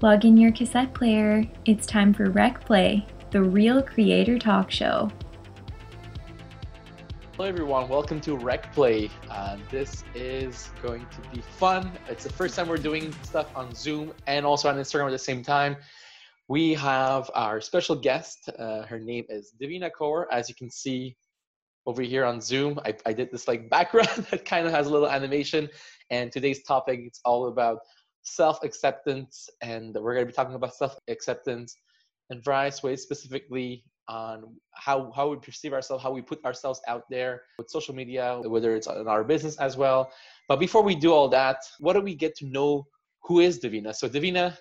Plug in your cassette player. It's time for Rec Play, the real creator talk show. Hello, everyone. Welcome to Rec Play. Uh, this is going to be fun. It's the first time we're doing stuff on Zoom and also on Instagram at the same time. We have our special guest. Uh, her name is Davina Kaur. As you can see over here on Zoom, I, I did this like background that kind of has a little animation. And today's topic it's all about self acceptance, and we're going to be talking about self acceptance in various ways, specifically on how, how we perceive ourselves, how we put ourselves out there with social media, whether it's in our business as well. But before we do all that, what do we get to know who is Davina? So, Davina,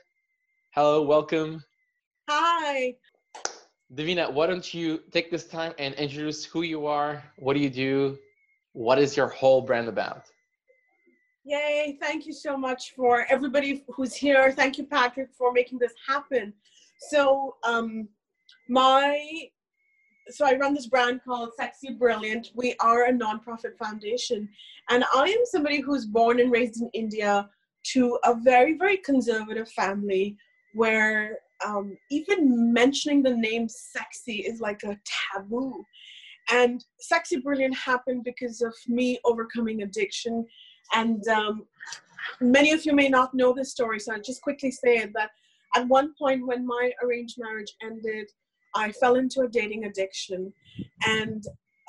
hello, welcome. Hi. Davina, why don't you take this time and introduce who you are, what do you do, what is your whole brand about? Yay, thank you so much for everybody who's here. Thank you, Patrick, for making this happen. So, um, my so I run this brand called Sexy Brilliant. We are a nonprofit foundation, and I am somebody who's born and raised in India to a very, very conservative family where um, even mentioning the name sexy is like a taboo. And Sexy Brilliant happened because of me overcoming addiction and um, many of you may not know this story, so I'll just quickly say that at one point when my arranged marriage ended, I fell into a dating addiction. And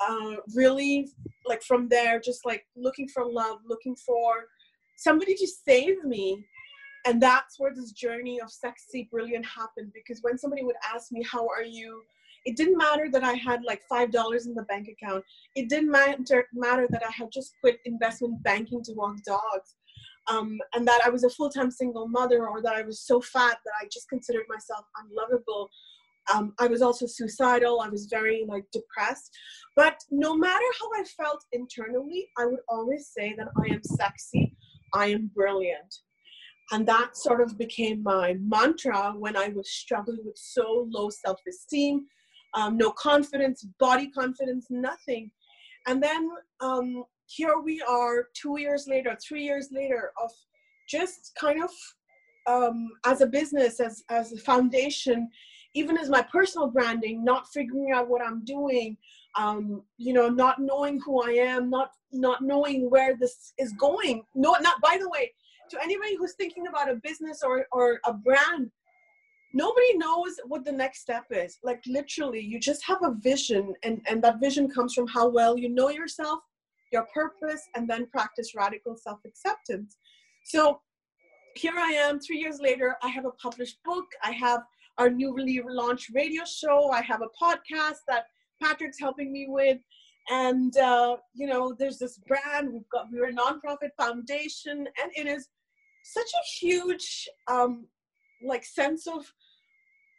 uh, really, like from there, just like looking for love, looking for somebody to save me. And that's where this journey of sexy brilliant happened because when somebody would ask me, How are you? It didn't matter that I had like five dollars in the bank account. It didn't matter matter that I had just quit investment banking to walk dogs, um, and that I was a full time single mother, or that I was so fat that I just considered myself unlovable. Um, I was also suicidal. I was very like depressed. But no matter how I felt internally, I would always say that I am sexy. I am brilliant. And that sort of became my mantra when I was struggling with so low self esteem, um, no confidence, body confidence, nothing. And then um, here we are two years later, three years later, of just kind of um, as a business, as, as a foundation, even as my personal branding, not figuring out what I'm doing, um, you know, not knowing who I am, not not knowing where this is going. No, not by the way, to anybody who's thinking about a business or, or a brand, nobody knows what the next step is. Like literally you just have a vision and and that vision comes from how well you know yourself your purpose and then practice radical self-acceptance. So here i am three years later i have a published book i have our newly launched radio show i have a podcast that patrick's helping me with and uh, you know there's this brand we've got we're a nonprofit foundation and it is such a huge um, like sense of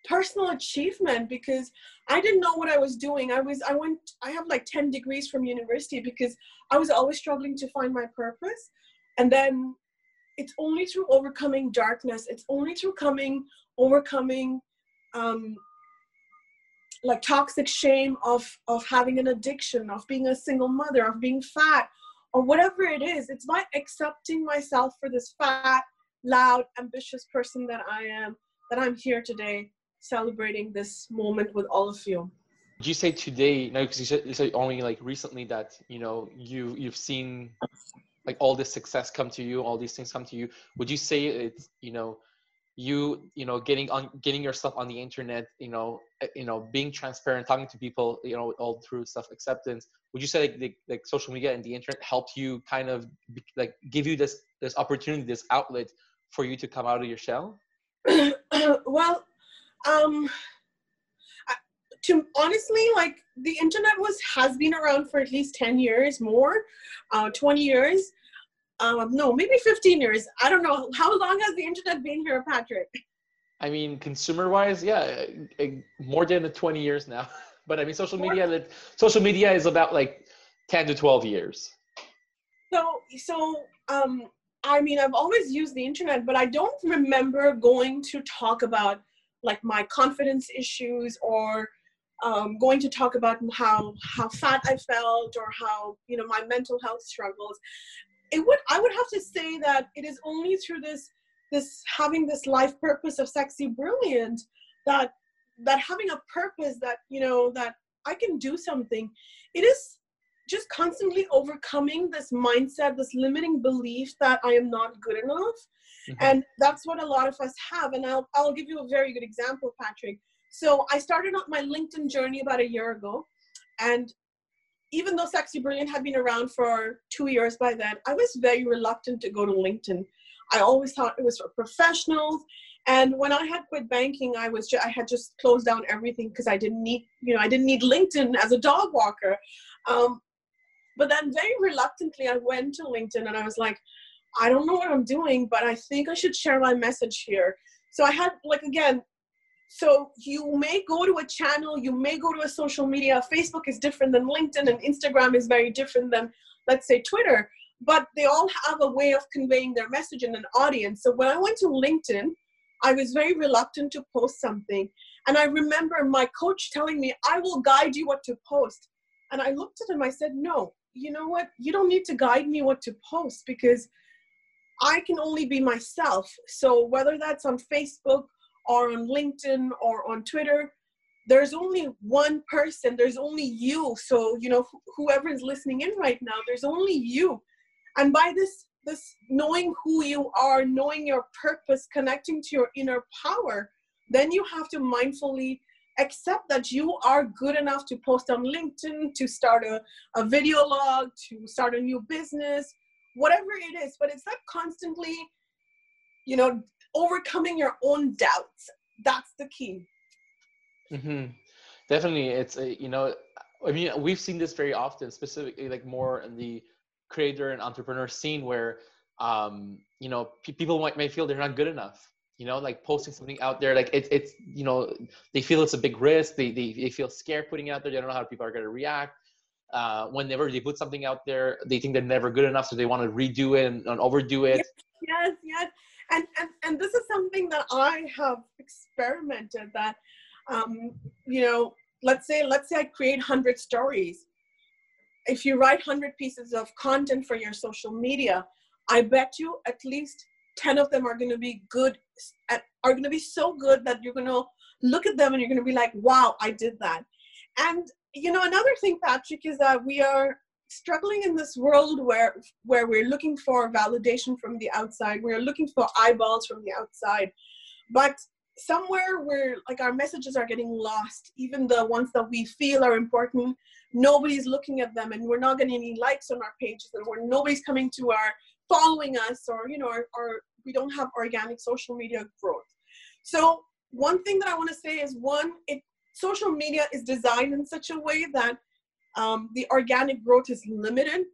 personal achievement because I didn't know what I was doing. I was I went I have like 10 degrees from university because I was always struggling to find my purpose. And then it's only through overcoming darkness, it's only through coming overcoming um like toxic shame of of having an addiction, of being a single mother, of being fat, or whatever it is. It's by accepting myself for this fat, loud, ambitious person that I am that I'm here today celebrating this moment with all of you. Did you say today? No, because you said, you said only like recently that you know you you've seen like all this success come to you, all these things come to you. Would you say it's you know you you know getting on getting yourself on the internet you know eh, you know being transparent talking to people you know all through self acceptance would you say like, the, like social media and the internet helped you kind of like give you this this opportunity this outlet for you to come out of your shell well um to honestly like the internet was has been around for at least 10 years more uh 20 years. Um no maybe 15 years. I don't know. How long has the internet been here patrick? I mean consumer wise yeah eh, eh, more than 20 years now. But i mean social media social media is about like 10 to 12 years. So so um i mean i've always used the internet but i don't remember going to talk about like my confidence issues or um, going to talk about how how fat I felt or how you know my mental health struggles. It would I would have to say that it is only through this this having this life purpose of sexy brilliant that that having a purpose that you know that i can do something it is just constantly overcoming this mindset this limiting belief that i am not good enough mm-hmm. and that's what a lot of us have and I'll, I'll give you a very good example patrick so i started out my linkedin journey about a year ago and even though sexy brilliant had been around for two years by then i was very reluctant to go to linkedin I always thought it was for professionals. And when I had quit banking, I was ju- I had just closed down everything because I didn't need you know I didn't need LinkedIn as a dog walker. Um, but then very reluctantly, I went to LinkedIn and I was like, I don't know what I'm doing, but I think I should share my message here. So I had like again. So you may go to a channel, you may go to a social media. Facebook is different than LinkedIn, and Instagram is very different than, let's say, Twitter but they all have a way of conveying their message in an audience. So when I went to LinkedIn, I was very reluctant to post something. And I remember my coach telling me, I will guide you what to post. And I looked at him, I said, No, you know what? You don't need to guide me what to post because I can only be myself. So whether that's on Facebook or on LinkedIn or on Twitter, there's only one person, there's only you. So, you know, wh- whoever is listening in right now, there's only you and by this this knowing who you are knowing your purpose connecting to your inner power then you have to mindfully accept that you are good enough to post on linkedin to start a, a video log to start a new business whatever it is but it's not constantly you know overcoming your own doubts. That's the key. Mm-hmm. definitely it's a, you know i mean we've seen this very often specifically like more in the creator and entrepreneur scene where um, you know p- people might may feel they're not good enough you know like posting something out there like it's it's you know they feel it's a big risk they, they, they feel scared putting it out there they don't know how people are going to react uh, whenever they put something out there they think they're never good enough so they want to redo it and, and overdo it. Yes yes and, and and this is something that i have experimented that um, you know let's say let's say i create 100 stories. If you write 100 pieces of content for your social media, I bet you at least 10 of them are going to be good, are going to be so good that you're going to look at them and you're going to be like, wow, I did that. And, you know, another thing, Patrick, is that we are struggling in this world where where we're looking for validation from the outside. We're looking for eyeballs from the outside. But somewhere where like our messages are getting lost even the ones that we feel are important. Nobody's looking at them and we're not getting any likes on our pages and we're nobody's coming to our following us or you know or, or we don't have organic social media growth. So one thing that i want to say is one it social media is designed in such a way that um, the organic growth is limited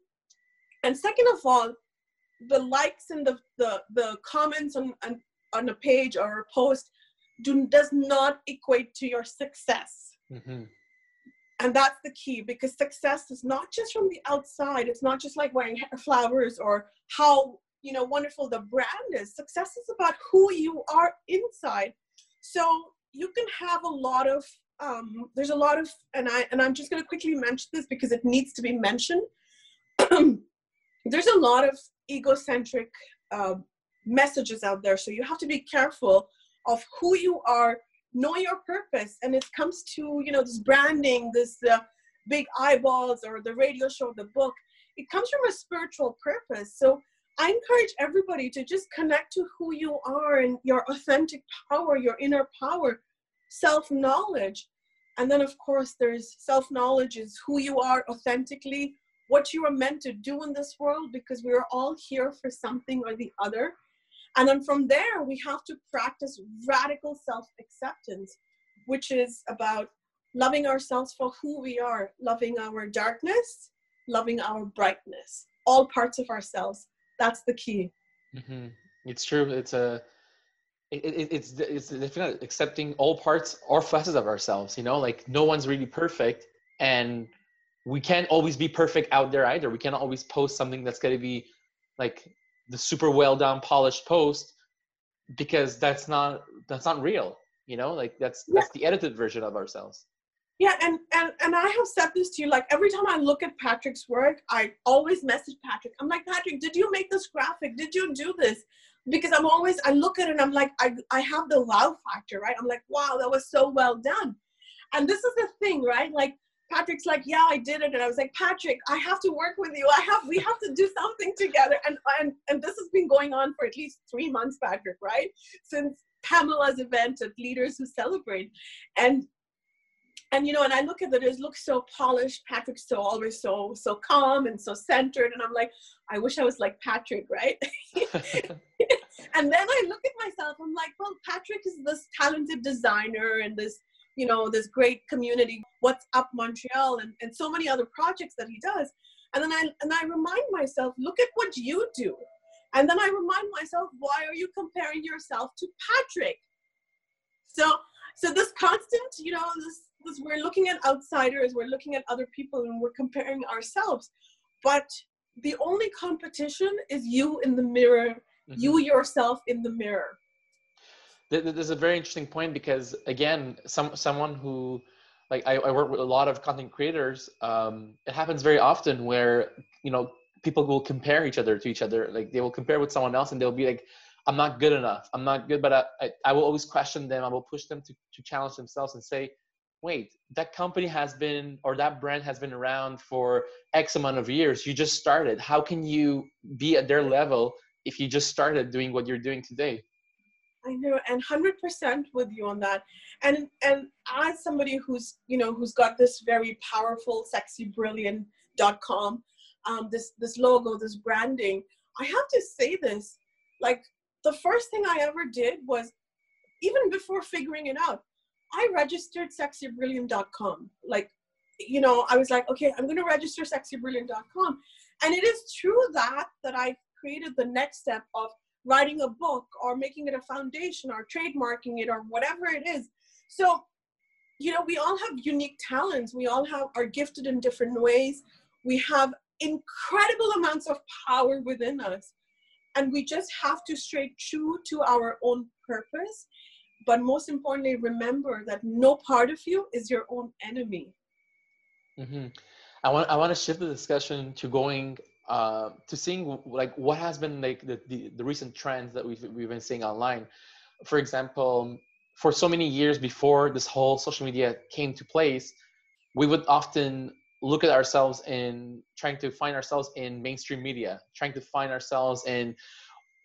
and second of all the likes and the the, the comments on, on on a page or a post do, does not equate to your success. Mm-hmm. And that's the key because success is not just from the outside. It's not just like wearing flowers or how you know wonderful the brand is. Success is about who you are inside. So you can have a lot of um, there's a lot of and I and I'm just going to quickly mention this because it needs to be mentioned. there's a lot of egocentric uh, messages out there, so you have to be careful of who you are know your purpose and it comes to you know this branding this uh, big eyeballs or the radio show the book it comes from a spiritual purpose so i encourage everybody to just connect to who you are and your authentic power your inner power self knowledge and then of course there's self knowledge is who you are authentically what you are meant to do in this world because we are all here for something or the other and then from there, we have to practice radical self acceptance, which is about loving ourselves for who we are, loving our darkness, loving our brightness, all parts of ourselves. That's the key. Mm-hmm. It's true. It's a it, it, it's it's definitely accepting all parts or facets of ourselves. You know, like no one's really perfect, and we can't always be perfect out there either. We can't always post something that's going to be like the super well done polished post because that's not that's not real you know like that's yeah. that's the edited version of ourselves yeah and, and and i have said this to you like every time i look at patrick's work i always message patrick i'm like patrick did you make this graphic did you do this because I'm always I look at it and I'm like I I have the wow factor, right? I'm like, wow, that was so well done. And this is the thing, right? Like Patrick's like, yeah, I did it. And I was like, Patrick, I have to work with you. I have, we have to do something together. And, and, and this has been going on for at least three months, Patrick, right? Since Pamela's event of Leaders Who Celebrate. And, and, you know, and I look at it, it looks so polished. Patrick's so always so, so calm and so centered. And I'm like, I wish I was like Patrick, right? and then I look at myself, I'm like, well, Patrick is this talented designer and this you know, this great community, What's Up Montreal, and, and so many other projects that he does. And then I and I remind myself, look at what you do. And then I remind myself, why are you comparing yourself to Patrick? So so this constant, you know, this, this we're looking at outsiders, we're looking at other people, and we're comparing ourselves. But the only competition is you in the mirror, mm-hmm. you yourself in the mirror there's a very interesting point because again some someone who like I, I work with a lot of content creators um, it happens very often where you know people will compare each other to each other like they will compare with someone else and they'll be like i'm not good enough i'm not good but i, I, I will always question them i will push them to, to challenge themselves and say wait that company has been or that brand has been around for x amount of years you just started how can you be at their level if you just started doing what you're doing today I know, and hundred percent with you on that. And and as somebody who's you know who's got this very powerful, sexy, brilliant dot com, um, this this logo, this branding, I have to say this. Like the first thing I ever did was, even before figuring it out, I registered sexybrilliant.com. Like, you know, I was like, okay, I'm going to register sexybrilliant.com. And it is true that that I created the next step of writing a book or making it a foundation or trademarking it or whatever it is. So, you know, we all have unique talents. We all have are gifted in different ways. We have incredible amounts of power within us. And we just have to stay true to our own purpose. But most importantly, remember that no part of you is your own enemy. Mm-hmm. I want I want to shift the discussion to going uh, to seeing like what has been like the, the, the recent trends that we've, we've been seeing online for example for so many years before this whole social media came to place we would often look at ourselves in trying to find ourselves in mainstream media trying to find ourselves in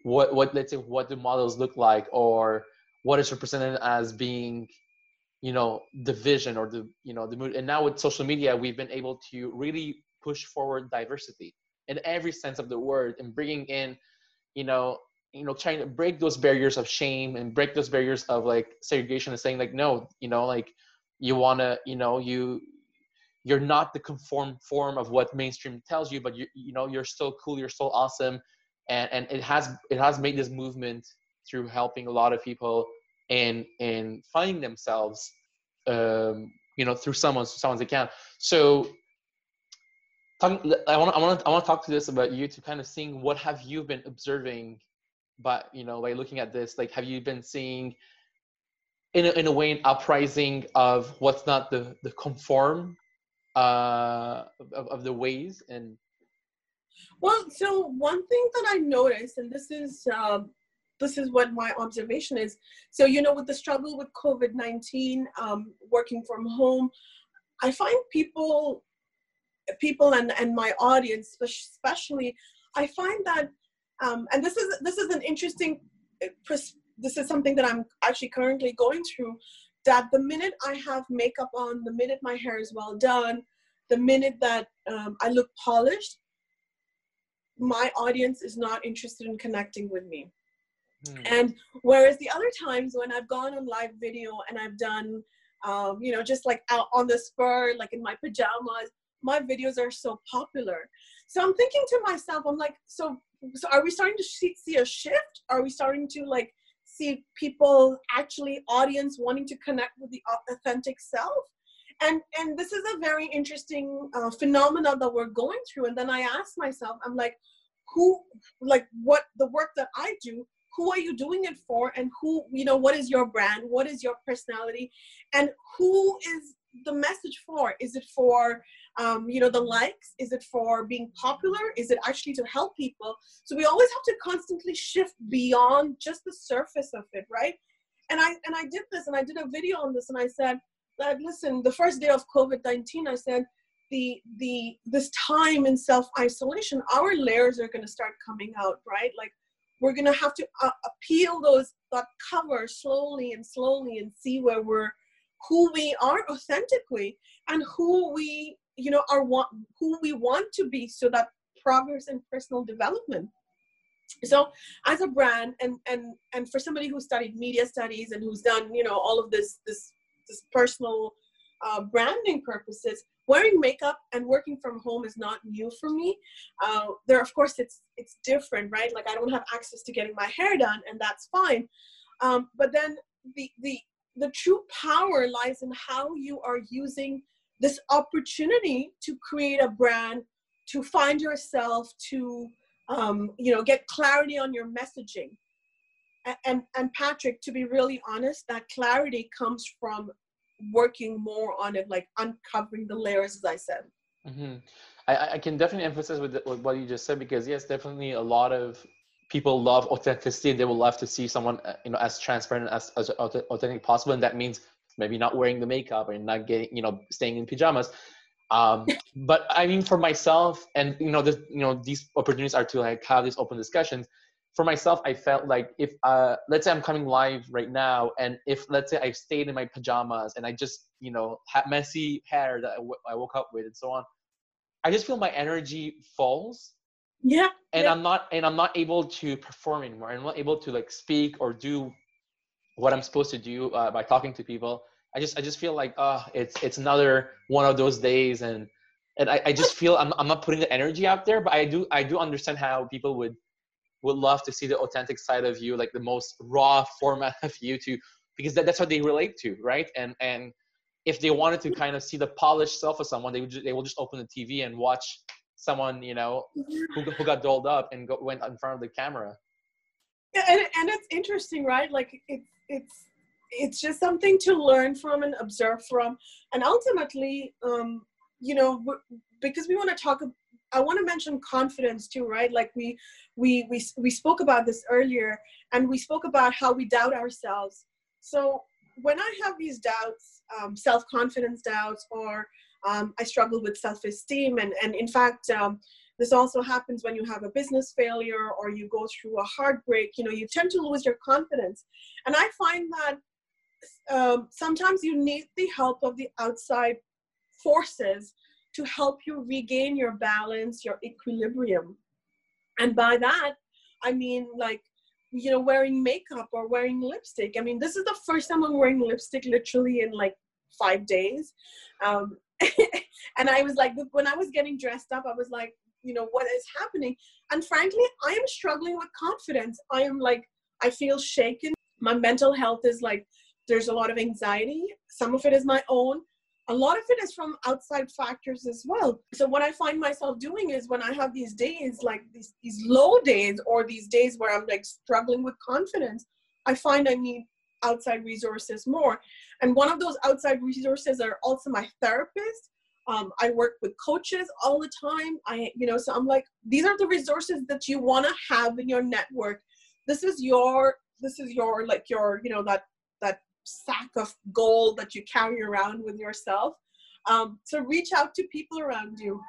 what what let's say what the models look like or what is represented as being you know the vision or the you know the mood. And now with social media we've been able to really push forward diversity in every sense of the word and bringing in you know you know trying to break those barriers of shame and break those barriers of like segregation and saying like no you know like you want to you know you you're not the conform form of what mainstream tells you but you you know you're still cool you're still awesome. And and it has it has made this movement through helping a lot of people and in finding themselves um you know through someone's someone's account. So I want I want to I want to talk to this about you to kind of seeing what have you been observing, but you know by looking at this, like have you been seeing in a, in a way an uprising of what's not the the conform uh, of, of the ways and well so one thing that i noticed and this is um, this is what my observation is. So you know with the struggle with covid-19 um, working from home i find people people and, and my audience especially i find that um, and this is this is an interesting uh, this is something that i'm actually currently going through that the minute i have makeup on the minute my hair is well done the minute that um, i look polished my audience is not interested in connecting with me hmm. and whereas the other times when i've gone on live video and i've done um, you know, just like out on the spur, like in my pajamas, my videos are so popular. So I'm thinking to myself, I'm like, so so are we starting to see, see a shift? Are we starting to like see people actually audience wanting to connect with the authentic self? And and this is a very interesting uh, phenomenon that we're going through. And then I ask myself, I'm like, who like what the work that I do who are you doing it for and who you know what is your brand what is your personality and who is the message for? Is it for um, you know the likes? Is it for being popular? Is it actually to help people? So we always have to constantly shift beyond just the surface of it, right? And I and I did this, and I did a video on this, and I said that listen, the first day of COVID nineteen, I said the the this time in self isolation, our layers are going to start coming out, right? Like we're going to have to uh, peel those that cover slowly and slowly and see where we're who we are authentically and who we you know are want who we want to be so that progress and personal development. So as a brand and and and for somebody who studied media studies and who's done you know all of this this this personal uh, branding purposes wearing makeup and working from home is not new for me. Uh, there of course it's it's different right? Like i don't have access to getting my hair done and that's fine. Um, but then the the the true power lies in how you are using this opportunity to create a brand to find yourself to um, you know get clarity on your messaging. And, and and patrick to be really honest that clarity comes from working more on it, like uncovering the layers, as I said. Mm-hmm. I, I can definitely emphasize with, the, with what you just said because yes, definitely a lot of people love authenticity. They will love to see someone uh, you know as transparent as as authentic possible, and that means maybe not wearing the makeup and not getting you know staying in pajamas. Um, but I mean, for myself, and you know, this, you know, these opportunities are to like have these open discussions for myself, I felt like if, uh, let's say I'm coming live right now, and if let's say I stayed in my pajamas and I just, you know, had messy hair that I, w- I woke up with and so on, I just feel my energy falls. Yeah. And yeah. I'm not, and I'm not able to perform anymore. I'm not able to like speak or do what I'm supposed to do uh, by talking to people. I just, I just feel like, oh, it's, it's another one of those days, and, and I, I just feel I'm, I'm not putting the energy out there. But I do, I do understand how people would would love to see the authentic side of you, like the most raw format of you to, because that, that's what they relate to, right? And and if they wanted to kind of see the polished self of someone, they would just, they will just open the TV and watch someone, you know, who, who got dolled up and go, went in front of the camera. Yeah, and, and it's interesting, right? Like it's it's it's just something to learn from and observe from, and ultimately, um, you know, because we want to talk I want to mention confidence too, right? Like we we we we spoke about this earlier, and we spoke about how we doubt ourselves. So when I have these doubts, um, self confidence doubts, or um, I struggle with self esteem, and and in fact. Um, this also happens when you have a business failure or you go through a heartbreak. You know, you tend to lose your confidence. And I find that um, sometimes you need the help of the outside forces to help you regain your balance, your equilibrium. And by that, I mean like, you know, wearing makeup or wearing lipstick. I mean, this is the first time I'm wearing lipstick literally in like five days. Um, and I was like, when I was getting dressed up, I was like, you know, what is happening? And frankly, I am struggling with confidence. I am like, I feel shaken. My mental health is like, there's a lot of anxiety. Some of it is my own a lot of it is from outside factors as well. So what I find myself doing is when I have these days, like these, these low days or these days where I'm like struggling with confidence, I find I need outside resources more. And one of those outside resources are also my therapist. Um, I work with coaches all the time. I, you know, so I'm like, these are the resources that you want to have in your network. This is your, this is your, like your, you know, that, that sack of gold that you carry around with yourself. Um, so reach out to people around you,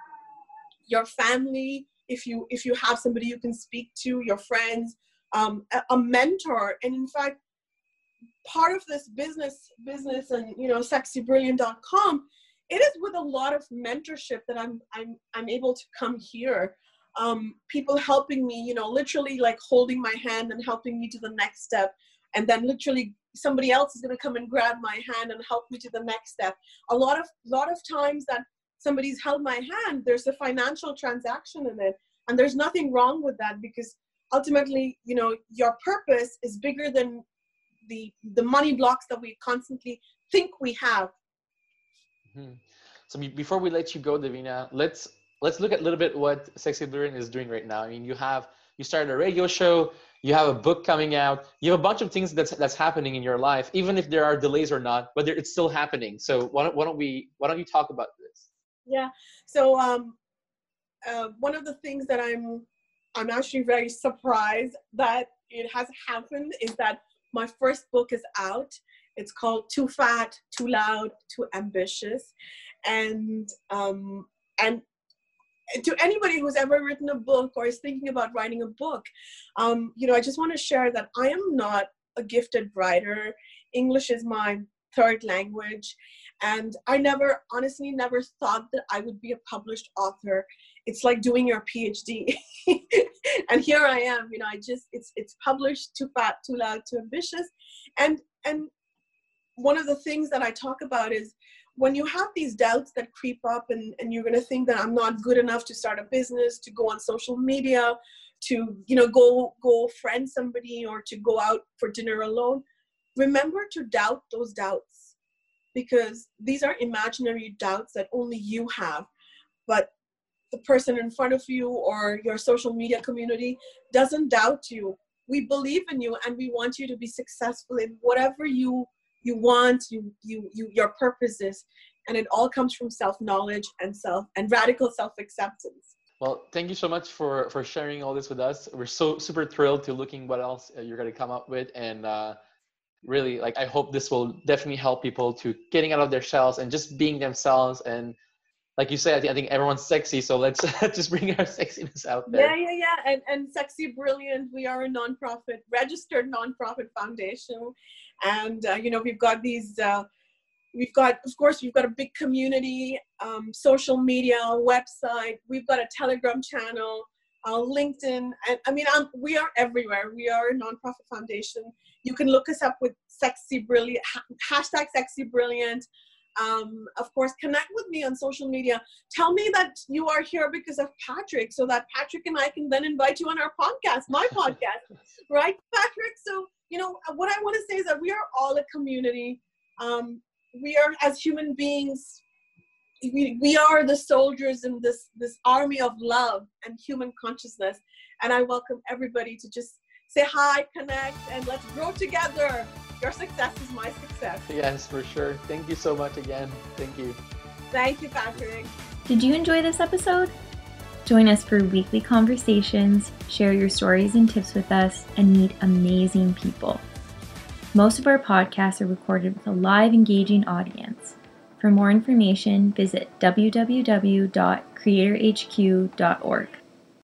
your family, if you if you have somebody you can speak to, your friends, um, a, a mentor, and in fact, part of this business business and you know sexybrilliant.com it is with a lot of mentorship that i'm i'm i'm able to come here um, people helping me you know literally like holding my hand and helping me to the next step and then literally somebody else is going to come and grab my hand and help me to the next step. A lot of lot of times that somebody's held my hand there's a financial transaction in it and there's nothing wrong with that because ultimately you know your purpose is bigger than the the money blocks that we constantly think we have. Mm-hmm. so before we let you go davina let's let's look at a little bit what sexy brilliant is doing right now. I mean you have you started a radio show you have a book coming out. You have a bunch of things that's that's happening in your life even if there are delays or not but it's still happening. So why don't, why don't we why don't you talk about this? Yeah. So um uh, one of the things that i'm i'm actually very surprised that it has happened is that my first book is out. It's called too fat too loud too ambitious. And um and to anybody who's ever written a book or is thinking about writing a book, um, you know, I just want to share that I am not a gifted writer. English is my third language. And I never, honestly, never thought that I would be a published author. It's like doing your PhD. and here I am, you know, I just, it's, it's published too fat, too loud, too ambitious. And, and one of the things that I talk about is when you have these doubts that creep up and, and you're going to think that i'm not good enough to start a business to go on social media to you know go go friend somebody or to go out for dinner alone remember to doubt those doubts. Because these are imaginary doubts that only you have. But the person in front of you or your social media community doesn't doubt you. We believe in you and we want you to be successful in whatever you you want, you you you your purposes and it all comes from self knowledge and self and radical self acceptance. Well, thank you so much for for sharing all this with us. We're so super thrilled to looking what else uh, you're going to come up with, and uh, really, like I hope this will definitely help people to getting out of their shells and just being themselves and like you said, I think, I think everyone's sexy, so let's just bring our sexiness out there. Yeah, yeah, yeah. And, and Sexy Brilliant, we are a nonprofit, registered nonprofit foundation. And, uh, you know, we've got these, uh, we've got, of course, we've got a big community, um, social media, website. We've got a Telegram channel, uh, LinkedIn. And I mean, um, we are everywhere. We are a nonprofit foundation. You can look us up with Sexy Brilliant, hashtag Sexy Brilliant um, of course, connect with me on social media. Tell me that you are here because of Patrick, so that Patrick and I can then invite you on our podcast, my podcast, right, you know, what I want to say is that we are all a community. Um, we are, as human beings, we, we are the soldiers in this this army of love and human consciousness. And I welcome everybody to just say hi, connect, and let's grow together your success is my success. Yes, for sure. Thank you so much again. Thank you. Thank you, Patrick. Did you enjoy this episode? Join us for weekly conversations, share your stories and tips with us, and meet amazing people. Most of our podcasts are recorded with a live, engaging audience. For more information, visit www.creatorhq.org.